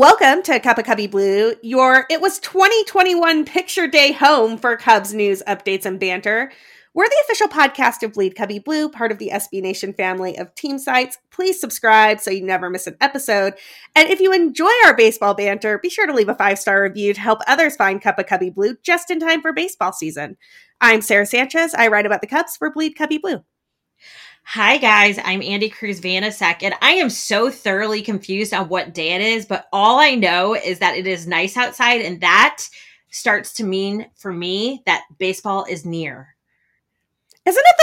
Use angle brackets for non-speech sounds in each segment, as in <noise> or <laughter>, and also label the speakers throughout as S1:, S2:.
S1: Welcome to Cup of Cubby Blue, your It Was 2021 Picture Day home for Cubs news, updates, and banter. We're the official podcast of Bleed Cubby Blue, part of the SB Nation family of team sites. Please subscribe so you never miss an episode. And if you enjoy our baseball banter, be sure to leave a five star review to help others find Cup of Cubby Blue just in time for baseball season. I'm Sarah Sanchez. I write about the Cubs for Bleed Cubby Blue.
S2: Hi guys, I'm Andy Cruz Vanasek, and I am so thoroughly confused on what day it is, but all I know is that it is nice outside, and that starts to mean for me that baseball is near.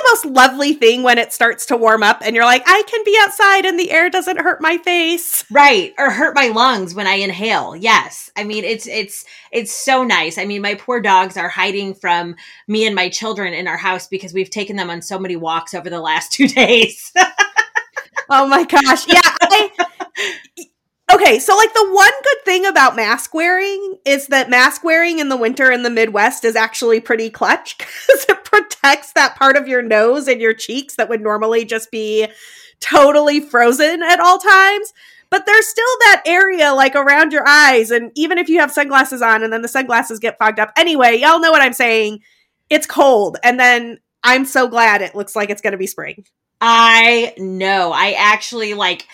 S1: Isn't it the most lovely thing when it starts to warm up and you're like, I can be outside and the air doesn't hurt my face?
S2: Right. Or hurt my lungs when I inhale. Yes. I mean, it's it's it's so nice. I mean, my poor dogs are hiding from me and my children in our house because we've taken them on so many walks over the last <laughs> 2 days.
S1: oh my gosh. Yeah, I Okay, so like the one good thing about mask wearing is that mask wearing in the winter in the Midwest is actually pretty clutch <laughs> because it protects that part of your nose and your cheeks that would normally just be totally frozen at all times. But there's still that area like around your eyes, and even if you have sunglasses on and then the sunglasses get fogged up. Anyway, y'all know what I'm saying. It's cold, and then I'm so glad it looks like it's going to be spring.
S2: I know. I actually like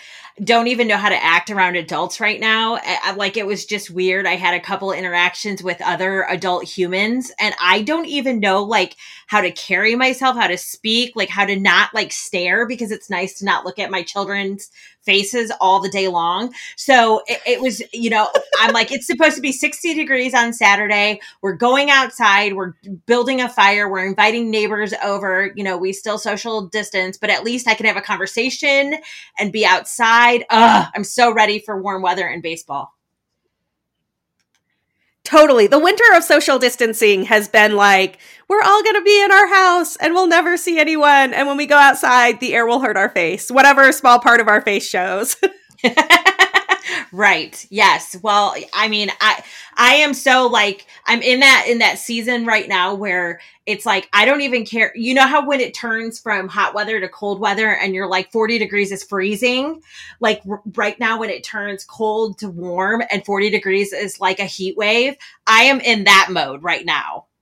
S2: don't even know how to act around adults right now. I, like it was just weird. I had a couple interactions with other adult humans and I don't even know like how to carry myself, how to speak, like how to not like stare because it's nice to not look at my children's faces all the day long. So it, it, was, you know, I'm like, it's supposed to be 60 degrees on Saturday. We're going outside. We're building a fire. We're inviting neighbors over. You know, we still social distance, but at least I can have a conversation and be outside. Ugh, I'm so ready for warm weather and baseball.
S1: Totally. The winter of social distancing has been like, we're all going to be in our house and we'll never see anyone. And when we go outside, the air will hurt our face, whatever small part of our face shows. <laughs> <laughs>
S2: right. Yes. Well, I mean, I I am so like I'm in that in that season right now where it's like I don't even care. You know how when it turns from hot weather to cold weather and you're like 40 degrees is freezing? Like r- right now when it turns cold to warm and 40 degrees is like a heat wave, I am in that mode right now. <laughs>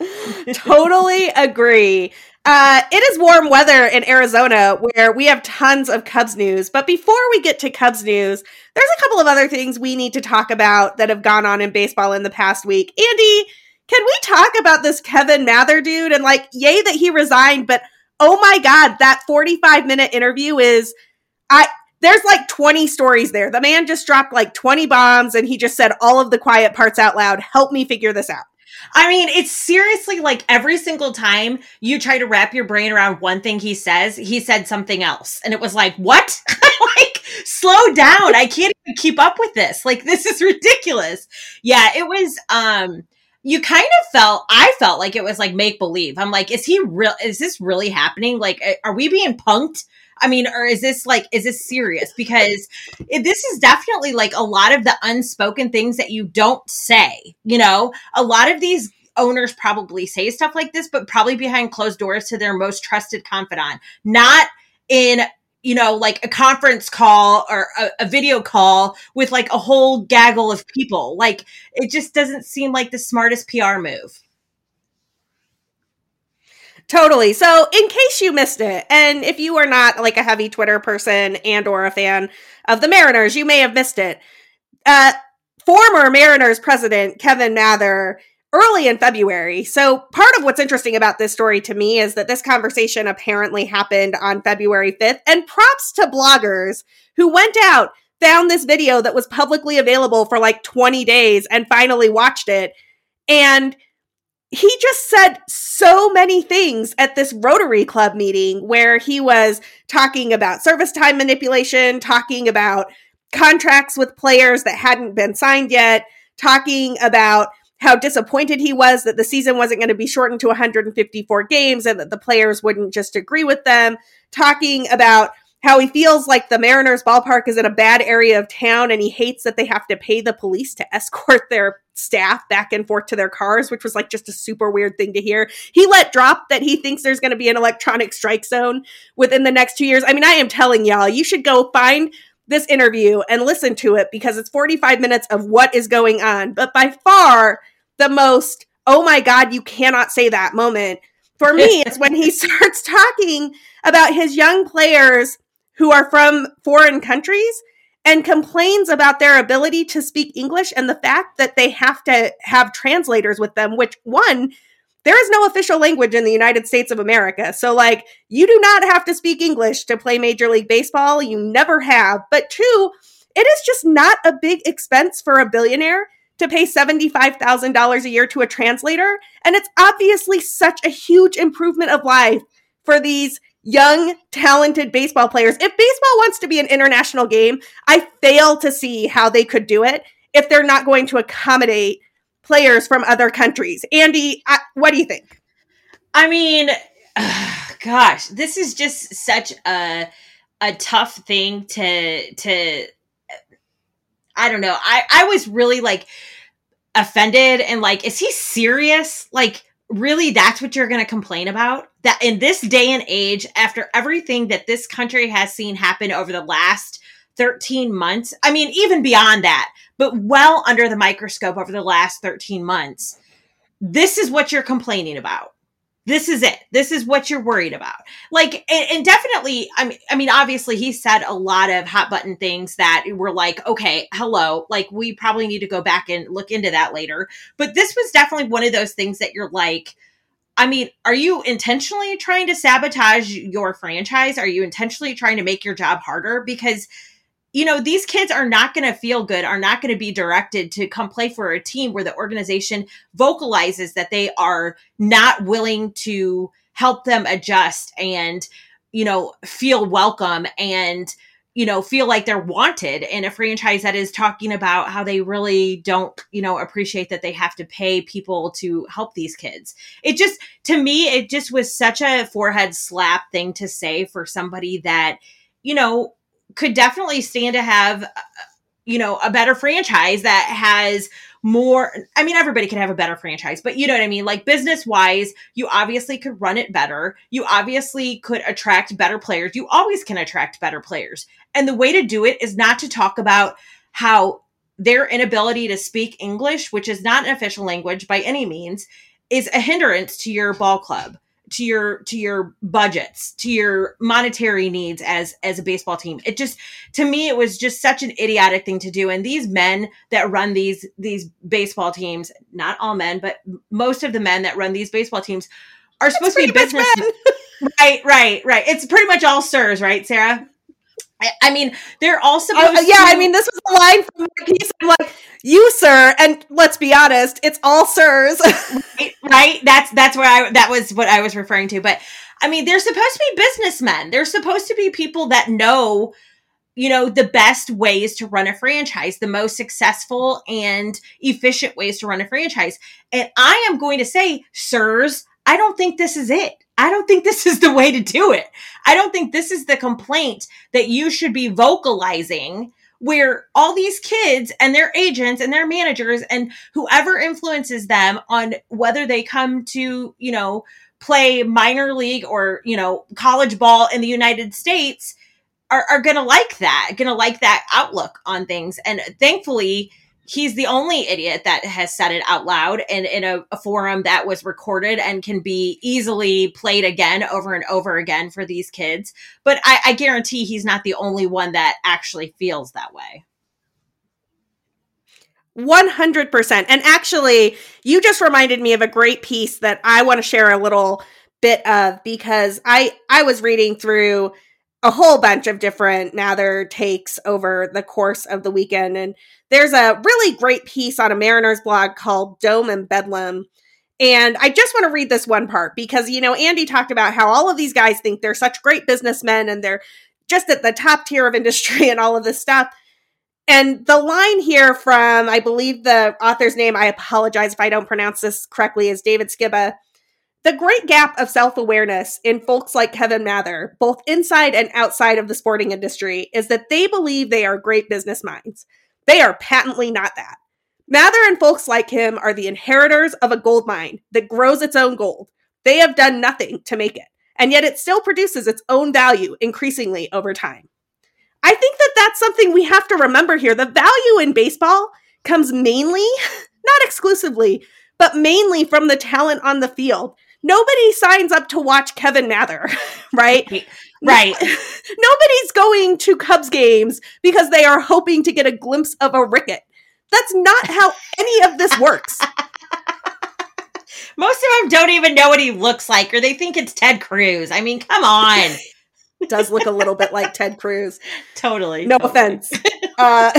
S2: <laughs>
S1: totally agree. Uh, it is warm weather in Arizona where we have tons of Cubs news. But before we get to Cubs news, there's a couple of other things we need to talk about that have gone on in baseball in the past week. Andy, can we talk about this Kevin Mather dude? And like, yay that he resigned, but oh my God, that 45 minute interview is, I, there's like 20 stories there. The man just dropped like 20 bombs and he just said all of the quiet parts out loud. Help me figure this out.
S2: I mean, it's seriously like every single time you try to wrap your brain around one thing he says, he said something else. And it was like, what? <laughs> like, slow down. I can't even keep up with this. Like, this is ridiculous. Yeah, it was, um, you kind of felt i felt like it was like make believe i'm like is he real is this really happening like are we being punked I mean, or is this like, is this serious? Because it, this is definitely like a lot of the unspoken things that you don't say. You know, a lot of these owners probably say stuff like this, but probably behind closed doors to their most trusted confidant, not in you know, like a conference call or a, a, video call with like a whole gaggle of people. Like it just doesn't seem like the smartest PR move.
S1: Totally. So, in case you missed it, and if you are not like a heavy Twitter person and or a fan of the Mariners, you may have missed it. Uh, former Mariners president Kevin Mather early in February. So, part of what's interesting about this story to me is that this conversation apparently happened on February 5th, and props to bloggers who went out, found this video that was publicly available for like 20 days, and finally watched it. And he just said so many things at this Rotary Club meeting where he was talking about service time manipulation, talking about contracts with players that hadn't been signed yet, talking about how disappointed he was that the season wasn't going to be shortened to 154 games and that the players wouldn't just agree with them, talking about how he feels like the Mariners ballpark is in a bad area of town and he hates that they have to pay the police to escort their staff back and forth to their cars, which was like just a super weird thing to hear. He let drop that he thinks there's going to be an electronic strike zone within the next two years. I mean, I am telling y'all, you should go find this interview and listen to it because it's 45 minutes of what is going on. But by far, the most, oh my God, you cannot say that moment for me <laughs> is when he starts talking about his young players who are from foreign countries and complains about their ability to speak English and the fact that they have to have translators with them, which one, there is no official language in the United States of America. So, like, you do not have to speak English to play Major League Baseball. You never have. But two, it is just not a big expense for a billionaire to pay $75,000 a year to a translator. And it's obviously such a huge improvement of life for these young, talented baseball players. If baseball wants to be an international game, I fail to see how they could do it if they're not going to accommodate players from other countries. Andy, I, what do you think?
S2: I mean, <sighs> gosh, this is just such a a tough thing to to I don't know. I I was really like offended and like is he serious? Like really that's what you're going to complain about? That in this day and age after everything that this country has seen happen over the last 13 months, I mean even beyond that, but well under the microscope over the last 13 months. This is what you're complaining about. This is it. This is what you're worried about. Like and, and, definitely i mean i mean obviously he said a lot of hot button things that were like okay hello like we probably need to go back and look into that later. But this was definitely one of those things that you're like I mean, are you intentionally trying to sabotage your franchise? Are you intentionally trying to make your job harder? Because you know, these kids are not going to feel good, are not going to be directed to come play for a team where the organization vocalizes that they are not willing to help them adjust and, you know, feel welcome and, you know, feel like they're wanted in a franchise that is talking about how they really don't, you know, appreciate that they have to pay people to help these kids. It just, to me, it just was such a forehead slap thing to say for somebody that, you know, could definitely stand to have uh, you know a better franchise that has more i mean everybody can have a better franchise but you know what i mean? Like business wise you obviously could run it better. You obviously could attract better players. You always can attract better players. And the way to do it is not to talk about how their inability to speak english which is not an official language by any means is a hindrance to your ball club to your to your budgets to your monetary needs as as a baseball team. It just to me it was just such an idiotic thing to do. And these men that run these these baseball teams not all men but most of the men that run these baseball teams are supposed to be business <laughs> right right right. It's pretty much all sirs right sarah I, mean, they're all supposed. Uh,
S1: yeah, to- I mean, this was a line from the piece. I'm like, you, sir, and let's be honest, it's all sirs. <laughs>
S2: right, right? That's that's where I that was what I was referring to. But I mean, they're supposed to be businessmen. They're supposed to be people that know, you know, the best ways to run a franchise, the most successful and efficient ways to run a franchise. And I am going to say, sirs, I don't think this is it. I don't think this is the way to do it. I don't think this is the complaint that you should be vocalizing where all these kids and their agents and their managers and whoever influences them on whether they come to, you know, play minor league or, you know, college ball in the United States are, are going to like that, going to like that outlook on things. And thankfully, he's the only idiot that has said it out loud and in a, a, forum that was recorded and can be easily played again over and over again for these kids. But I, I guarantee he's not the only one that actually feels that way.
S1: 100%. And actually, you just reminded me of a great piece that I want to share a little bit of because I I was reading through a whole bunch of different Mather takes over the course of the weekend and there's a really great piece on a Mariners blog called Dome and Bedlam. And I just want to read this one part because, you know, Andy talked about how all of these guys think they're such great businessmen and they're just at the top tier of <laughs> industry and all of this stuff. And the line here from, I believe the author's name, I apologize if I don't pronounce this correctly, is David Skiba. The great gap of self awareness in folks like Kevin Mather, both inside and outside of the sporting industry, is that they believe they are great business minds. They are patently not that. Mather and folks like him are the inheritors of a gold mine that grows its own gold. They have done nothing to make it, and yet it still produces its own value increasingly over time. I think that that's something we have to remember here. The value in baseball comes mainly, <laughs> not exclusively, but mainly from the talent on the field. Nobody signs up to watch Kevin Mather, <laughs> right?
S2: Right. <laughs>
S1: Nobody's going to Cubs games because they are hoping to get a glimpse of a Ricketts. That's not how any of this works. <laughs>
S2: Most of them don't even know what he looks like, or they think it's Ted Cruz. I mean, come on.
S1: Does look a little bit like Ted Cruz.
S2: Totally.
S1: No
S2: totally.
S1: offense. Uh,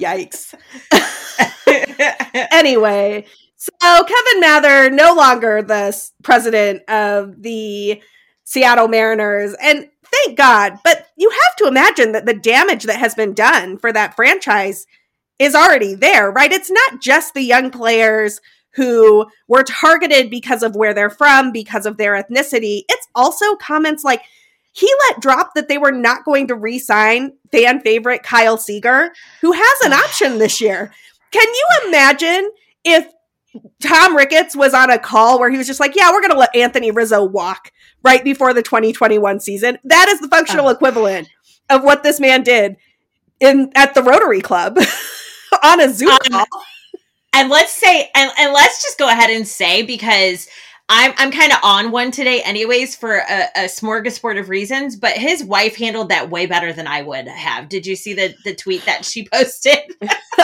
S1: yikes. anyway, so Kevin Mather, no longer the president of the Seattle Mariners, and thank God. But you have to imagine that the damage that has been done for that franchise is already there, right? It's not just the young players who were targeted because of where they're from, because of their ethnicity. It's also comments like he let drop that they were not going to re-sign fan favorite Kyle Seager, who has an option this year. Can you imagine if Tom Ricketts was on a call where he was just like, "Yeah, we're going to let Anthony Rizzo walk right before the 2021 season." That is the functional
S2: Oh.
S1: equivalent of what this man did in at the Rotary Club <laughs> on a Zoom
S2: Um,
S1: call.
S2: and let's say and, and let's just go ahead and say because I'm I'm kind of on one today anyways for a, a smorgasbord of reasons, but his wife handled that way better than I would have. Did you see the the tweet that she <laughs> posted?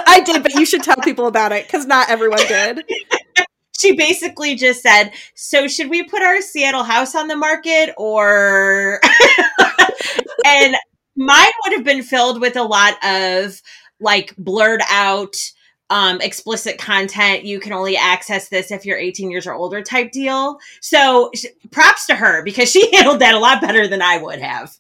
S1: I did, but you should tell people about it because not everyone did. <laughs>
S2: she basically just said, "So should we put our Seattle house on the market or?" <laughs> and mine would have been filled with a lot of like blurred out um explicit content you can only access this if you're 18 years or older type deal so props to her because she <laughs> handled that a lot better than i would have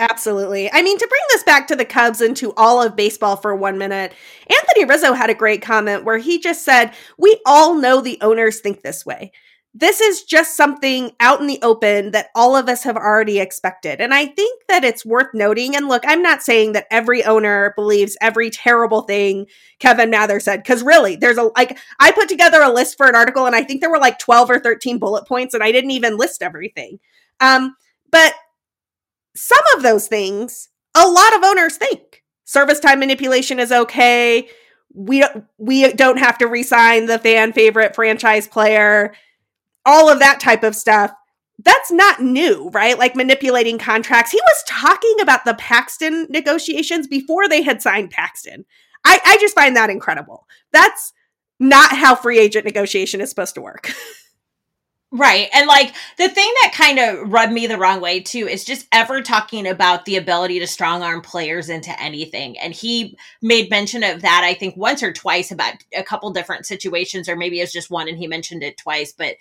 S1: Absolutely. I mean, to bring this back to the Cubs and to all of baseball for one minute, Anthony Rizzo had a great comment where he just said, We all know the owners think this way. This is just something out in the open that all of us have already expected. And I think that it's worth noting. And look, I'm not saying that every owner believes every terrible thing Kevin Mather said, because really, there's a like, I put together a list for an article and I think there were like 12 or 13 bullet points and I didn't even list everything. Um, but some of those things a lot of owners think service time manipulation is okay we we don't have to re-sign the fan favorite franchise player all of that type of stuff that's not new right? Like manipulating contracts. He was talking about the paxton negotiations before they had signed paxton. I i just find that incredible. That's not how free agent negotiation is supposed to work <laughs>
S2: Right. And like the thing that kind of rubbed me the wrong way too is just ever talking about the ability to strong arm players into anything. And he made mention of that, I think, once or twice about a couple different situations, or maybe it was just one and he mentioned it twice. But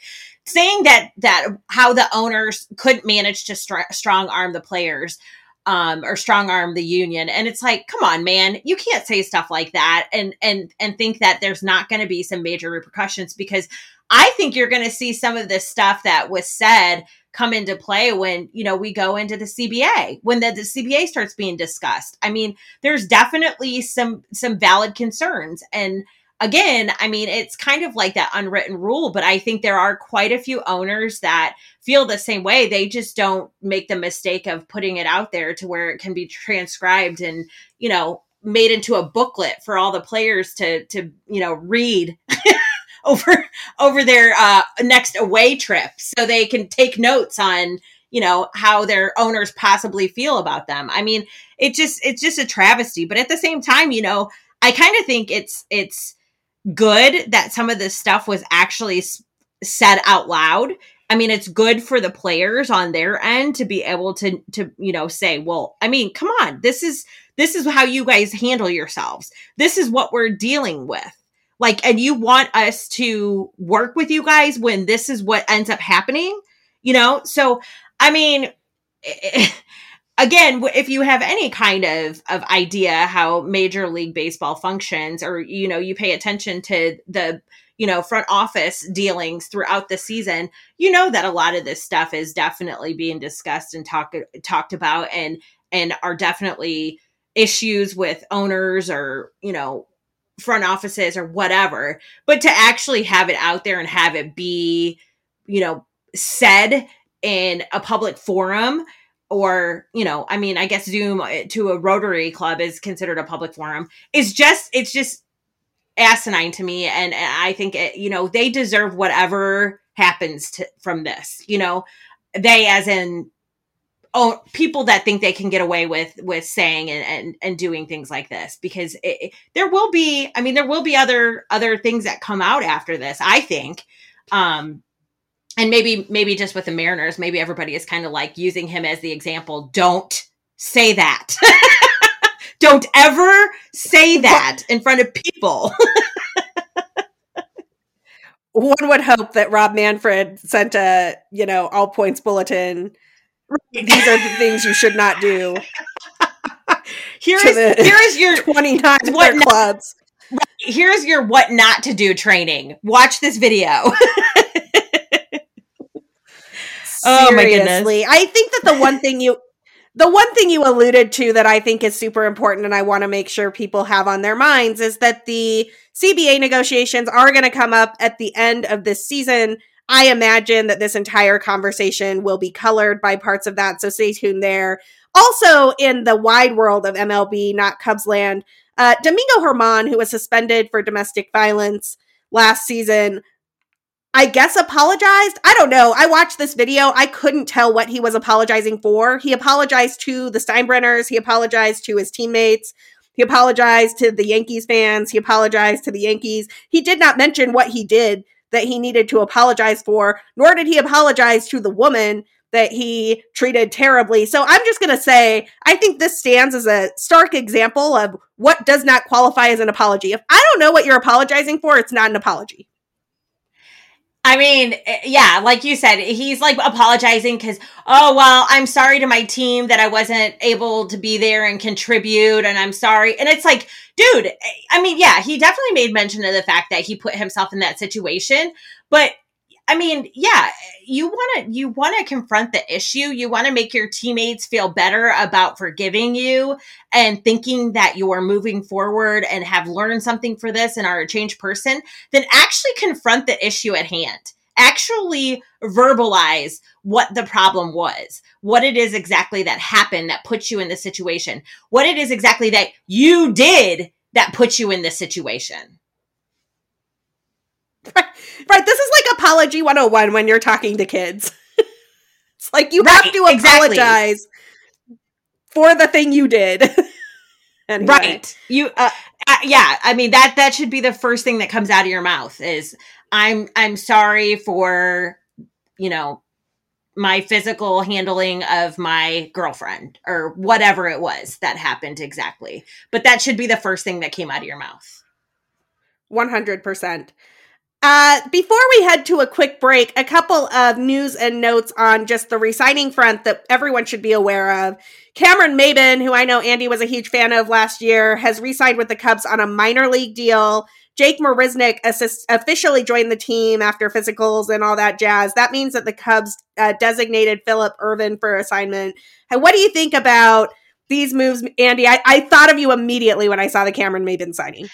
S2: saying that, that how the owners couldn't manage to str- strong arm the players um or strong arm the union and it's like come on man you can't say stuff like that and and and think that there's not going to be some major repercussions because I think you're going to see some of this stuff that was said come into play when you know we go into the CBA when the, the CBA starts being discussed. I mean, there's definitely some some valid concerns and again, I mean, it's kind of like that unwritten rule, but I think there are quite a few owners that feel the same way. They just don't make the mistake of putting it out there to where it can be transcribed and, you know, made into a booklet for all the players to to, you know, read <laughs> over <laughs> over their uh, next away trip so they can take notes on you know how their owners possibly feel about them. I mean it just it's just a travesty but at the same time you know i kind of think it's it's good that some of this stuff was actually said out loud. I mean it's good for the players on their end to be able to to you know say well i mean come on this is this is how you guys handle yourselves. This is what we're dealing with like and you want us to work with you guys when this is what ends up happening you know? So i mean <laughs> again if you have any kind of of idea how major league baseball functions or you know you pay attention to the you know front office dealings throughout the season you know that a lot of this stuff is definitely being discussed and talked talked about and and are definitely issues with owners or you know front offices or whatever but to actually have it out there and have it be you know said in a public forum or you know i mean i guess zoom uh, to a rotary club is considered a public forum. It's just it's just asinine to me and, and i think it, you know they deserve whatever happens to, from this you know? They as in oh people that think they can get away with with saying and and, and doing things like this because it, it, there will be i mean there will be other other things that come out after this i think. Um and maybe maybe just with the mariners maybe everybody is kind of like using him as the example. Don't say that. <laughs> Don't ever say that in front of people. <laughs>
S1: One would hope that rob manfred sent a you know all points bulletin these are the things you should not do. <laughs>
S2: Here is here is your
S1: 29 what not, clubs.
S2: Right, here's your what not to do training. Watch this video. <laughs>
S1: oh my goodness. I think that the one thing you the one thing you alluded to that I think is super important and I want to make sure people have on their minds is that the CBA negotiations are going to come up at the end of this season I imagine that this entire conversation will be colored by parts of that. So stay tuned there. Also, in the wide world of MLB, not Cubs land, uh, Domingo Germán, who was suspended for domestic violence last season, I guess apologized. I don't know. I watched this video. I couldn't tell what he was apologizing for. He apologized to the Steinbrenners. He apologized to his teammates. He apologized to the Yankees fans. He apologized to the Yankees. He did not mention what he did that he needed to apologize for, nor did he apologize to the woman that he treated terribly. So I'm just going to say, I think this stands as a stark example of what does not qualify as an apology. If I don't know what you're apologizing for, it's not an apology.
S2: I mean, eh, yeah, like you said, he's like apologizing because, oh, well, I'm sorry to my team that I wasn't able to be there and contribute, and I'm sorry. And it's like, dude, eh, I mean, yeah, he definitely made mention of the fact that he put himself in that situation, but I mean, yeah, you want to you want to confront the issue. You want to make your teammates feel better about forgiving you and thinking that you're moving forward and have learned something for this and are a changed person. Then actually confront the issue at hand. Actually verbalize what the problem was, what it is exactly that happened that puts you in this situation, what it is exactly that you did that puts you in this situation. <laughs>
S1: Right. This is like apology 101 when you're talking to kids. <laughs> it's like you right, have to apologize exactly. for the thing you did. <laughs>
S2: anyway. Right. You uh, uh, yeah, I mean that that should be the first thing that comes out of your mouth is I'm I'm sorry for you know my physical handling of my girlfriend or whatever it was that happened exactly. But that should be the first thing that came out of your mouth.
S1: 100%. Uh, before we head to a quick break, a couple of news and notes on just the resigning front that everyone should be aware of. Cameron Maybin, who I know Andy was a huge fan of last year, has re-signed with the Cubs on a minor league deal. Jake Marisnick assist- officially joined the team after physicals and all that jazz. That means that the Cubs uh, designated Phillip Ervin for assignment. And what do you think about these moves, Andy? I-, I thought of you immediately when I saw the Cameron Maybin signing.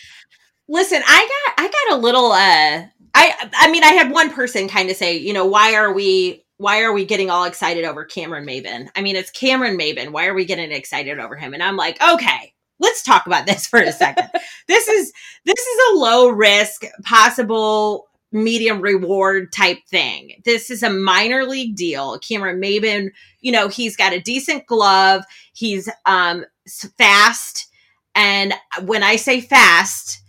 S2: Listen, I got I got a little uh I I mean I had one person kind of say, you know, why are we why are we getting all excited over Cameron Maybin? I mean, it's Cameron Maybin. Why are we getting excited over him? And I'm like, okay, let's talk about this for a second. <laughs> this is this is a low risk, possible medium reward type thing. This is a minor league deal. Cameron Maybin, you know, he's got a decent glove. He's um fast. And when I say fast,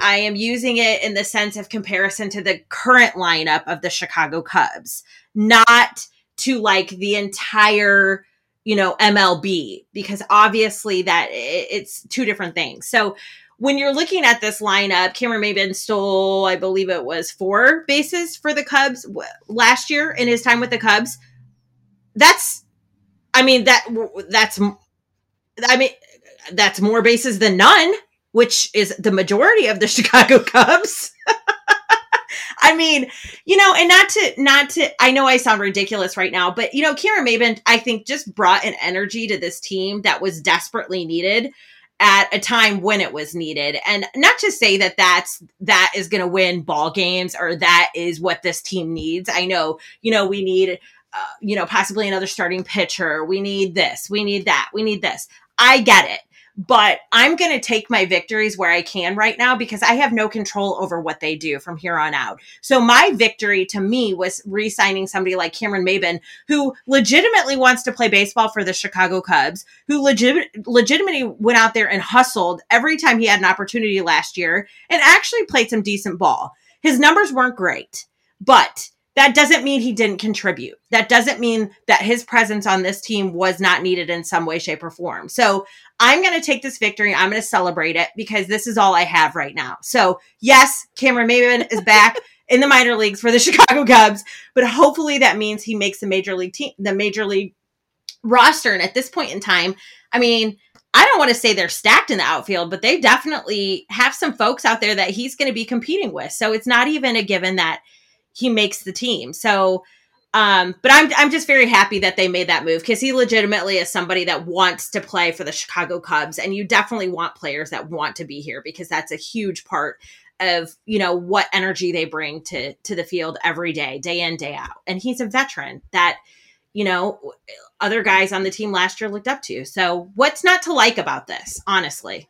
S2: I am using it in the sense of comparison to the current lineup of the Chicago Cubs, not to like the entire, you know, MLB, because obviously that it's two different things. So when you're looking at this lineup, Cameron Maybin stole, I believe it was four bases for the Cubs last year in his time with the Cubs. That's, I mean, that, that's, I mean, that's more bases than none which is the majority of the <laughs> Chicago Cubs. <laughs> I mean, you know, and not to not to I know I sound ridiculous right now, but you know, Kieran Maybin, I think, just brought an energy to this team that was desperately needed at a time when it was needed. And not to say that that's that is going to win ball games or that is what this team needs. I know, you know, we need uh, you know, possibly another starting pitcher. We need this. We need that. We need this. I get it but I'm going to take my victories where I can right now because I have no control over what they do from here on out. So my victory to me was re-signing somebody like Cameron Maybin, who legitimately wants to play baseball for the Chicago Cubs, who legit- legitimately went out there and hustled every time he had an opportunity last year and actually played some decent ball. His numbers weren't great, but that doesn't mean he didn't contribute. That doesn't mean that his presence on this team was not needed in some way, shape, or form. So I'm going to take this victory. I'm going to celebrate it because this is all I have right now. So, yes, Cameron Maybin is back <laughs> in the minor leagues for the Chicago Cubs, but hopefully that means he makes the major league team, the major league roster. And at this point in time, I mean, I don't want to say they're stacked in the outfield, but they definitely have some folks out there that he's going to be competing with. So it's not even a given that he makes the team. So, um, but I'm I'm just very happy that they made that move because he legitimately is somebody that wants to play for the Chicago Cubs, and you definitely want players that want to be here because that's a huge part of you know what energy they bring to to the field every day, day in day out. And he's a veteran that you know other guys on the team last year looked up to. So what's not to like about this, honestly?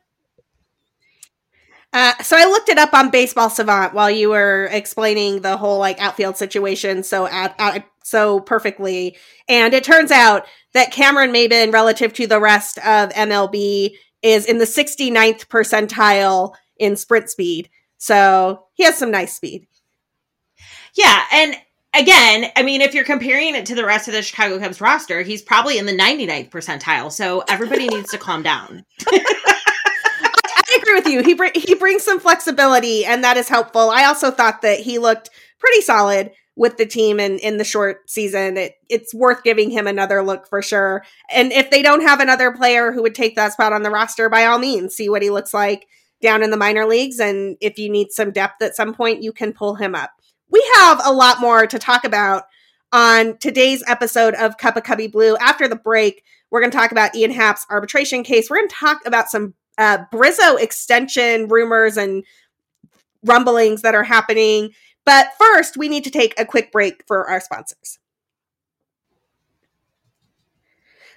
S1: Uh, so I looked it up on Baseball Savant while you were explaining the whole like outfield situation so at, at, so perfectly, and it turns out that Cameron Maybin, relative to the rest of MLB, is in the 69th percentile in sprint speed. So he has some nice speed.
S2: Yeah, and again, I mean, if you're comparing it to the rest of the Chicago Cubs roster, he's probably in the 99th percentile. So everybody needs to calm down. <laughs>
S1: agree with you. He br- he brings some flexibility, and that is helpful. I also thought that he looked pretty solid with the team in, in the short season. It, it's worth giving him another look for sure. And if they don't have another player who would take that spot on the roster, by all means, see what he looks like down in the minor leagues. And if you need some depth at some point, you can pull him up. We have a lot more to talk about on today's episode of Cup of Cubby Blue. After the break, we're going to talk about Ian Happ's arbitration case. We're going to talk about some uh, Bryzzo extension rumors and rumblings that are happening. But first, we need to take a quick break for our sponsors.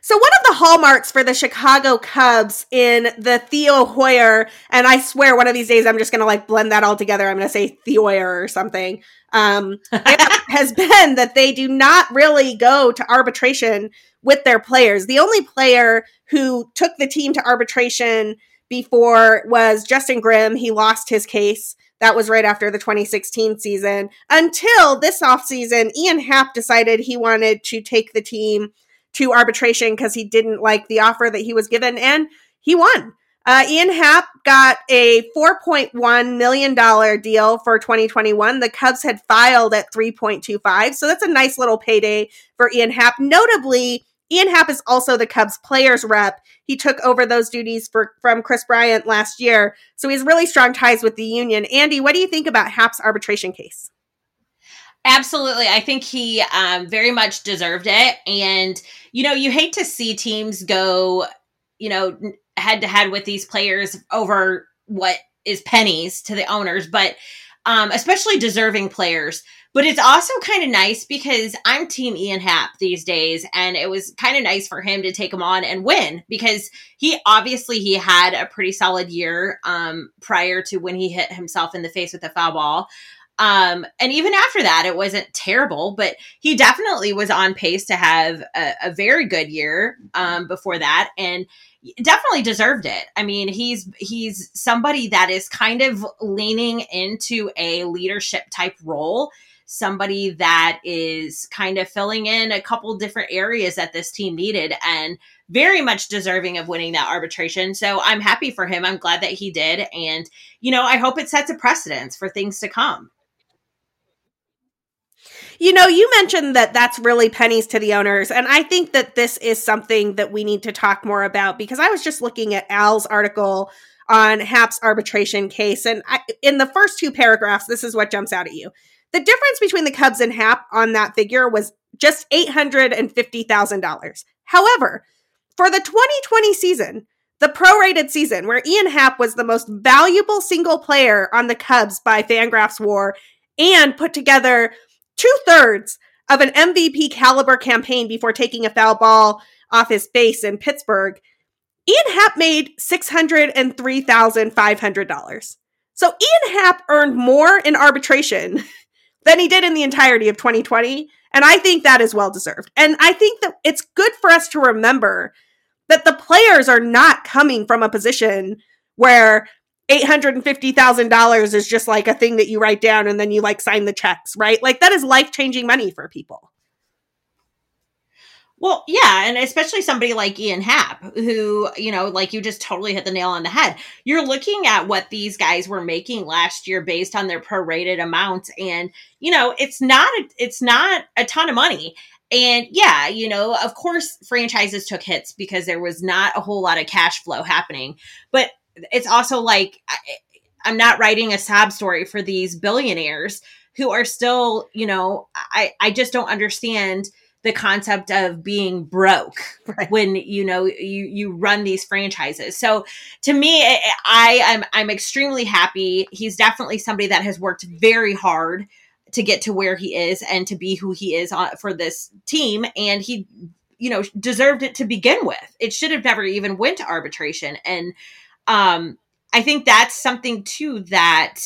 S1: So, one of the hallmarks for the Chicago Cubs in the Theo Hoyer, and I swear one of these days I'm just going to like blend that all together. I'm going to say Theoyer or something, um, <laughs> has been that they do not really go to arbitration with their players. The only player who took the team to arbitration before was Justin Grimm. He lost his case. That was right after the 2016 season. Until this offseason, Ian Happ decided he wanted to take the team to arbitration because he didn't like the offer that he was given, and he won. Uh, Ian Happ got a $4.1 million deal for 2021. The Cubs had filed at 3.25. So that's a nice little payday for Ian Happ. Notably, Ian Happ is also the Cubs players rep. He took over those duties for, from Kris Bryant last year. So he has really strong ties with the union. Andy, what do you think about Happ's arbitration case?
S2: Absolutely. I think he um, very much deserved it. And, you know, you hate to see teams go, you know, head to head with these players over what is pennies to the owners, but um, especially deserving players. But it's also kind of nice because I'm team Ian Happ these days, and it was kind of nice for him to take him on and win because he obviously he had a pretty solid year um, prior to when he hit himself in the face with a foul ball. Um, and even after that, it wasn't terrible, but he definitely was on pace to have a, a very good year um, before that, and definitely deserved it. I mean, he's he's somebody that is kind of leaning into a leadership type role somebody that is kind of filling in a couple different areas that this team needed and very much deserving of winning that arbitration. So I'm happy for him. I'm glad that he did. And, you know, I hope it sets a precedence for things to come.
S1: You know, you mentioned that that's really pennies to the owners. And I think that this is something that we need to talk more about because I was just looking at Al's article on Happ's arbitration case. And I, in the first two paragraphs, this is what jumps out at you. The difference between the Cubs and Happ on that figure was just $850,000. However, for the 2020 season, the prorated season where Ian Happ was the most valuable single player on the Cubs by Fangraphs WAR and put together two thirds of an MVP caliber campaign before taking a foul ball off his face in Pittsburgh, Ian Happ made $603,500. So Ian Happ earned more in arbitration than he did in the entirety of 2020. And I think that is well deserved. And I think that it's good for us to remember that the players are not coming from a position where $850,000 is just like a thing that you write down and then you like sign the checks, right? Like that is life changing money for people.
S2: Well, yeah, and especially somebody like Ian Happ, who, you know, like you just totally hit the nail on the head. You're looking at what these guys were making last year based on their prorated amounts, and you know, it's not a, it's not a ton of money. And yeah, you know, of course, franchises took hits because there was not a whole lot of cash flow happening. But it's also like I'm not writing a sob story for these billionaires who are still, you know, I I just don't understand the concept of being broke <laughs> right. when you know you you run these franchises. So to me, I am I'm, I'm extremely happy. He's definitely somebody that has worked very hard to get to where he is and to be who he is on, for this team, and he you know deserved it to begin with. It should have never even went to arbitration, and um, I think that's something too that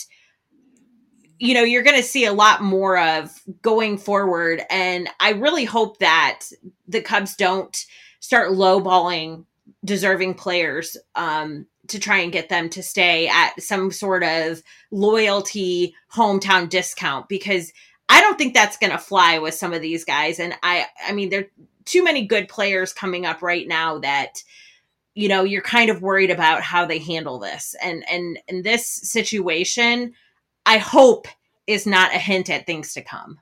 S2: you know you're going to see a lot more of going forward and i really hope that the cubs don't start lowballing deserving players um, to try and get them to stay at some sort of loyalty hometown discount because i don't think that's going to fly with some of these guys and i i mean there are too many good players coming up right now that you know you're kind of worried about how they handle this and and in this situation I hope is not a hint at things to come.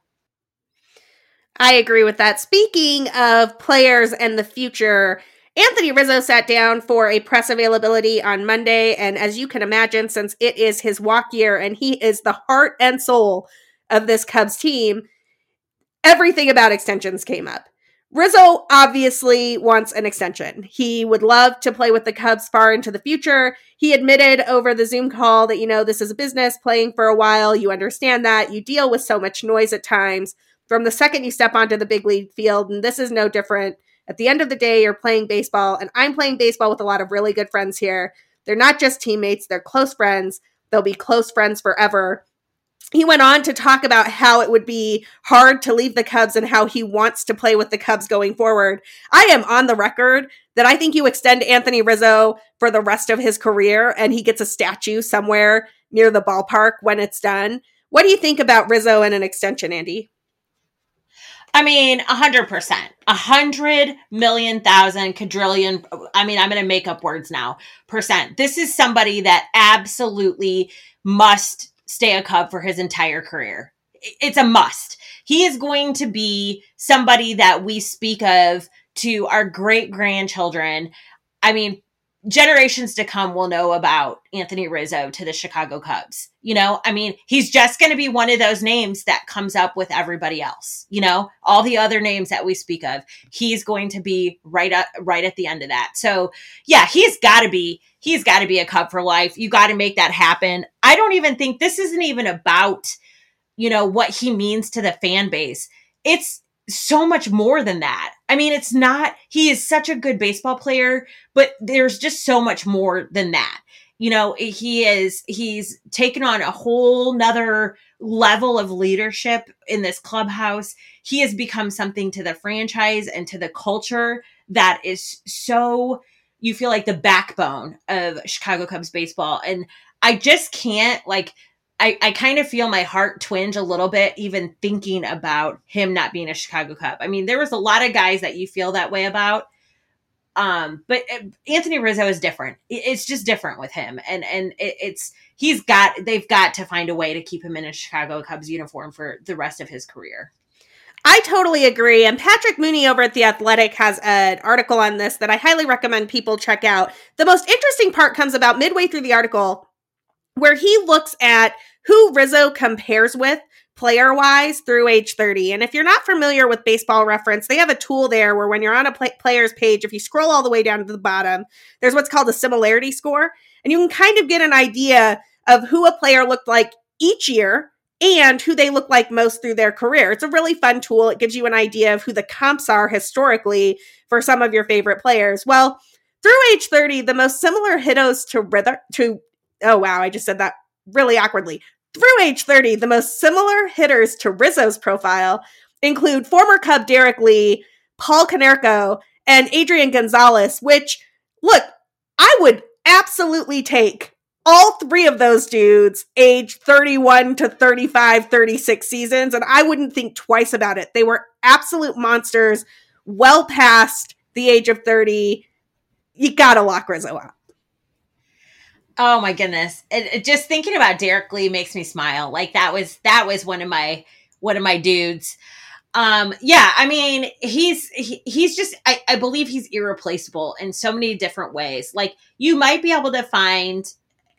S1: I agree with that. Speaking of players and the future, Anthony Rizzo sat down for a press availability on Monday. And as you can imagine, since it is his walk year and he is the heart and soul of this Cubs team, everything about extensions came up. Rizzo obviously wants an extension. He would love to play with the Cubs far into the future. He admitted over the Zoom call that, you know, this is a business playing for a while. You understand that. You deal with so much noise at times from the second you step onto the big league field. And this is no different. At the end of the day, you're playing baseball, and I'm playing baseball with a lot of really good friends here. They're not just teammates, they're close friends. They'll be close friends forever he went on to talk about how it would be hard to leave the Cubs and how he wants to play with the Cubs going forward. I am on the record that I think you extend Anthony Rizzo for the rest of his career and he gets a statue somewhere near the ballpark when it's done. What do you think about Rizzo and an extension, Andy?
S2: I mean, a hundred percent, a hundred million thousand quadrillion. I mean, I'm going to make up words now. Percent. This is somebody that absolutely must stay a Cub for his entire career. It's a must. He is going to be somebody that we speak of to our great grandchildren. I mean, generations to come will know about Anthony Rizzo to the Chicago Cubs. You know, I mean, he's just going to be one of those names that comes up with everybody else. You know, all the other names that we speak of, he's going to be right up right at the end of that. So, yeah, he's got to be he's got to be a Cub for life. You got to make that happen. I don't even think this isn't even about you know what he means to the fan base. It's so much more than that. I mean, it's not, he is such a good baseball player, but there's just so much more than that. You know, he is, he's taken on a whole nother level of leadership in this clubhouse. He has become something to the franchise and to the culture that is so, you feel like the backbone of Chicago Cubs baseball. And I just can't like, I, I kind of feel my heart twinge a little bit even thinking about him not being a Chicago Cub. I mean, there was a lot of guys that you feel that way about. Um, but uh, Anthony Rizzo is different. It's just different with him. And, and it's, he's got, they've got to find a way to keep him in a Chicago Cubs uniform for the rest of his career.
S1: I totally agree. And Patrick Mooney over at The Athletic has an article on this that I highly recommend people check out. The most interesting part comes about midway through the article where he looks at who Rizzo compares with player wise through age 30. And if you're not familiar with baseball reference, they have a tool there where when you're on a play- player's page, if you scroll all the way down to the bottom, there's what's called a similarity score. And you can kind of get an idea of who a player looked like each year and who they look like most through their career. It's a really fun tool. It gives you an idea of who the comps are historically for some of your favorite players. Well, through age 30, the most similar hitters to Rither to oh wow, I just said that really awkwardly. Through age 30, the most similar hitters to Rizzo's profile include former Cub Derrek Lee, Paul Konerko, and Adrian Gonzalez, which look, I would absolutely take all three of those dudes age 31 to 35 36 seasons and i wouldn't think twice about it. They were absolute monsters well past the age of 30 you gotta lock rizzo out
S2: oh my goodness. It, it, just thinking about Derrek lee makes me smile. Like that was that was one of my one of my dudes. Um yeah i mean he's he, he's just I, I believe he's irreplaceable in so many different ways. Like you might be able to find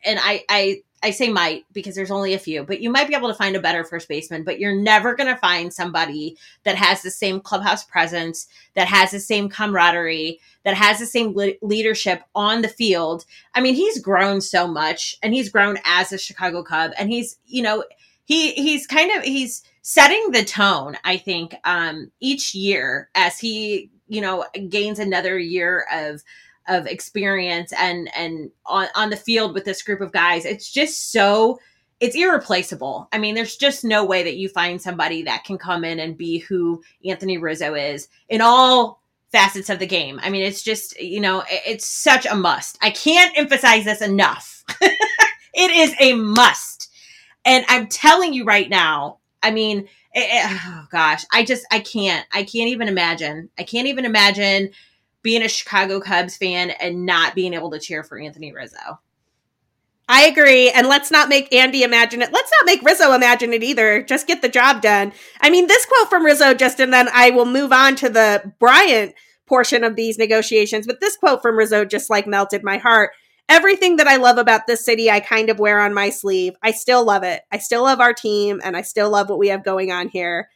S2: and I, I I say might because there's only a few, but you might be able to find a better first baseman, but you're never going to find somebody that has the same clubhouse presence, that has the same camaraderie, that has the same le- leadership on the field. I mean, he's grown so much and he's grown as a Chicago Cub and he's, you know, he he's kind of he's setting the tone, I think, um each year as he, you know, gains another year of of experience and and on, on the field with this group of guys it's just so it's irreplaceable. I mean there's just no way that you find somebody that can come in and be who anthony rizzo is in all facets of the game. I mean it's just you know it's such a must. I can't emphasize this enough. <laughs> It is a must. And i'm telling you right now i mean it, it, oh gosh i just i can't i can't even imagine i can't even imagine being a Chicago Cubs fan and not being able to cheer for Anthony Rizzo.
S1: I agree. And let's not make Andy imagine it. Let's not make Rizzo imagine it either. Just get the job done. I mean, this quote from Rizzo, just and then I will move on to the Bryant portion of these negotiations. But this quote from Rizzo just like melted my heart. Everything that I love about this city, I kind of wear on my sleeve. I still love it. I still love our team and I still love what we have going on here.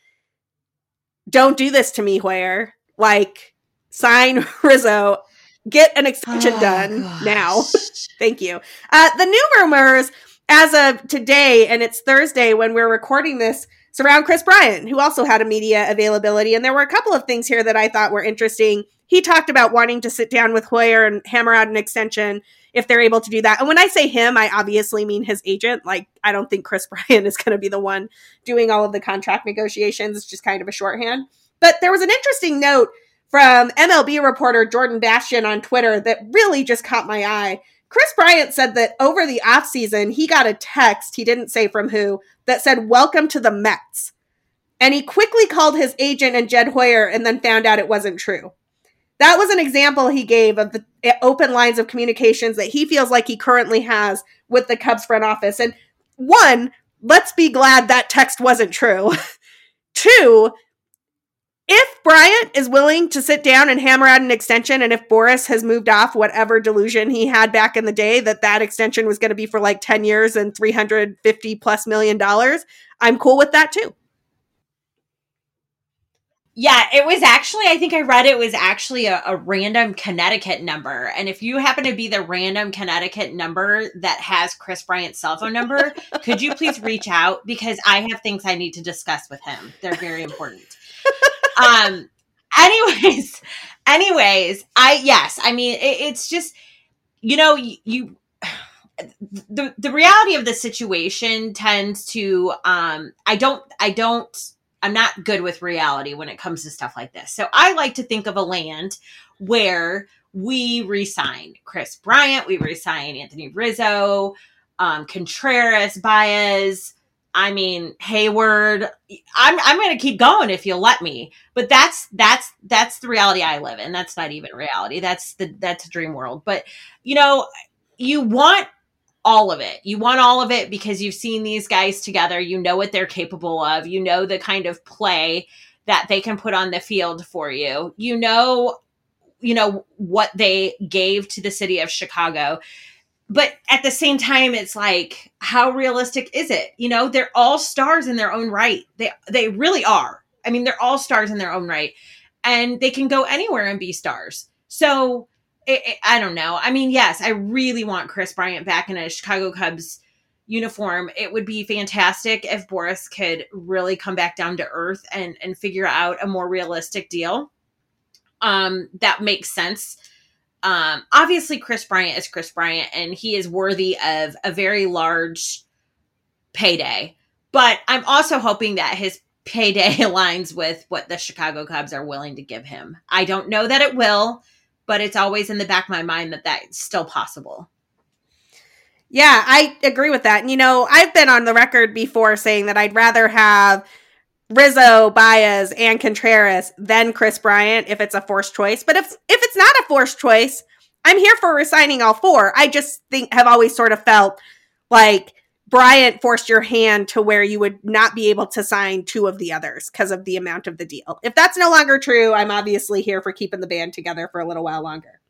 S1: Don't do this to me, Hoyer. Like, sign <laughs> Rizzo, get an extension oh, done gosh. now. <laughs> Thank you. Uh, the new rumors as of today, and it's Thursday when we're recording this, surround Kris Bryant, who also had a media availability. And there were a couple of things here that I thought were interesting. He talked about wanting to sit down with Hoyer and hammer out an extension if they're able to do that. And when I say him, I obviously mean his agent. Like, I don't think Kris <laughs> Bryant is going to be the one doing all of the contract negotiations. It's just kind of a shorthand. But there was an interesting note from MLB reporter Jordan Bastian on Twitter that really just caught my eye. Kris Bryant said that over the offseason, he got a text, he didn't say from who, that said, Welcome to the Mets. And he quickly called his agent and Jed Hoyer and then found out it wasn't true. That was an example he gave of the eh, open lines of communications that he feels like he currently has with the Cubs front office. And one, let's be glad that text wasn't true. <laughs> Two, if Bryant is willing to sit down and hammer out an extension, and if Boras has moved off whatever delusion he had back in the day that that extension was going to be for like 10 years and 350 plus million dollars, I'm cool with that too.
S2: Yeah, it was actually, I think I read it was actually a, a, random Connecticut number. And if you happen to be the random Connecticut number that has Kris Bryant's cell phone number, could you please reach out? Because I have things I need to discuss with him. They're very important um anyways <laughs> anyways i yes i mean it, it's just you know you, you <sighs> the the reality of the situation tends to um i don't i don't i'm not good with reality when it comes to stuff like this. So i like to think of a land where we resign Kris bryant we resign anthony rizzo um contreras baez I mean, Heyward, I'm I'm going to keep going if you'll let me. But that's that's that's the reality I live in. That's not even reality. That's the that's a dream world. But you know, you want all of it. You want all of it because you've seen these guys together. You know what they're capable of. You know the kind of play that they can put on the field for you. You know you know what they gave to the city of Chicago but at the same time it's like how realistic is it? You know they're all stars in their own right. They they really are. I mean they're all stars in their own right and they can go anywhere and be stars. So it, it, i don't know. I mean yes i really want kris bryant back in a chicago cubs uniform, it would be fantastic if Boras could really come back down to earth and and figure out a more realistic deal. Um, that makes sense. Um, obviously, Kris Bryant is Kris Bryant, and he is worthy of a very large payday. But I'm also hoping that his payday <laughs> aligns with what the Chicago Cubs are willing to give him. I don't know that it will, but it's always in the back of my mind that that's still possible.
S1: Yeah, I agree with that. And, you know, I've been on the record before saying that I'd rather have Rizzo, Baez, and Contreras then Kris Bryant if it's a forced choice. But if if it's not a forced choice, I'm here for resigning all four. I just think have always sort of felt like Bryant forced your hand to where you would not be able to sign two of the others because of the amount of the deal. If that's no longer true, I'm obviously here for keeping the band together for a little while longer.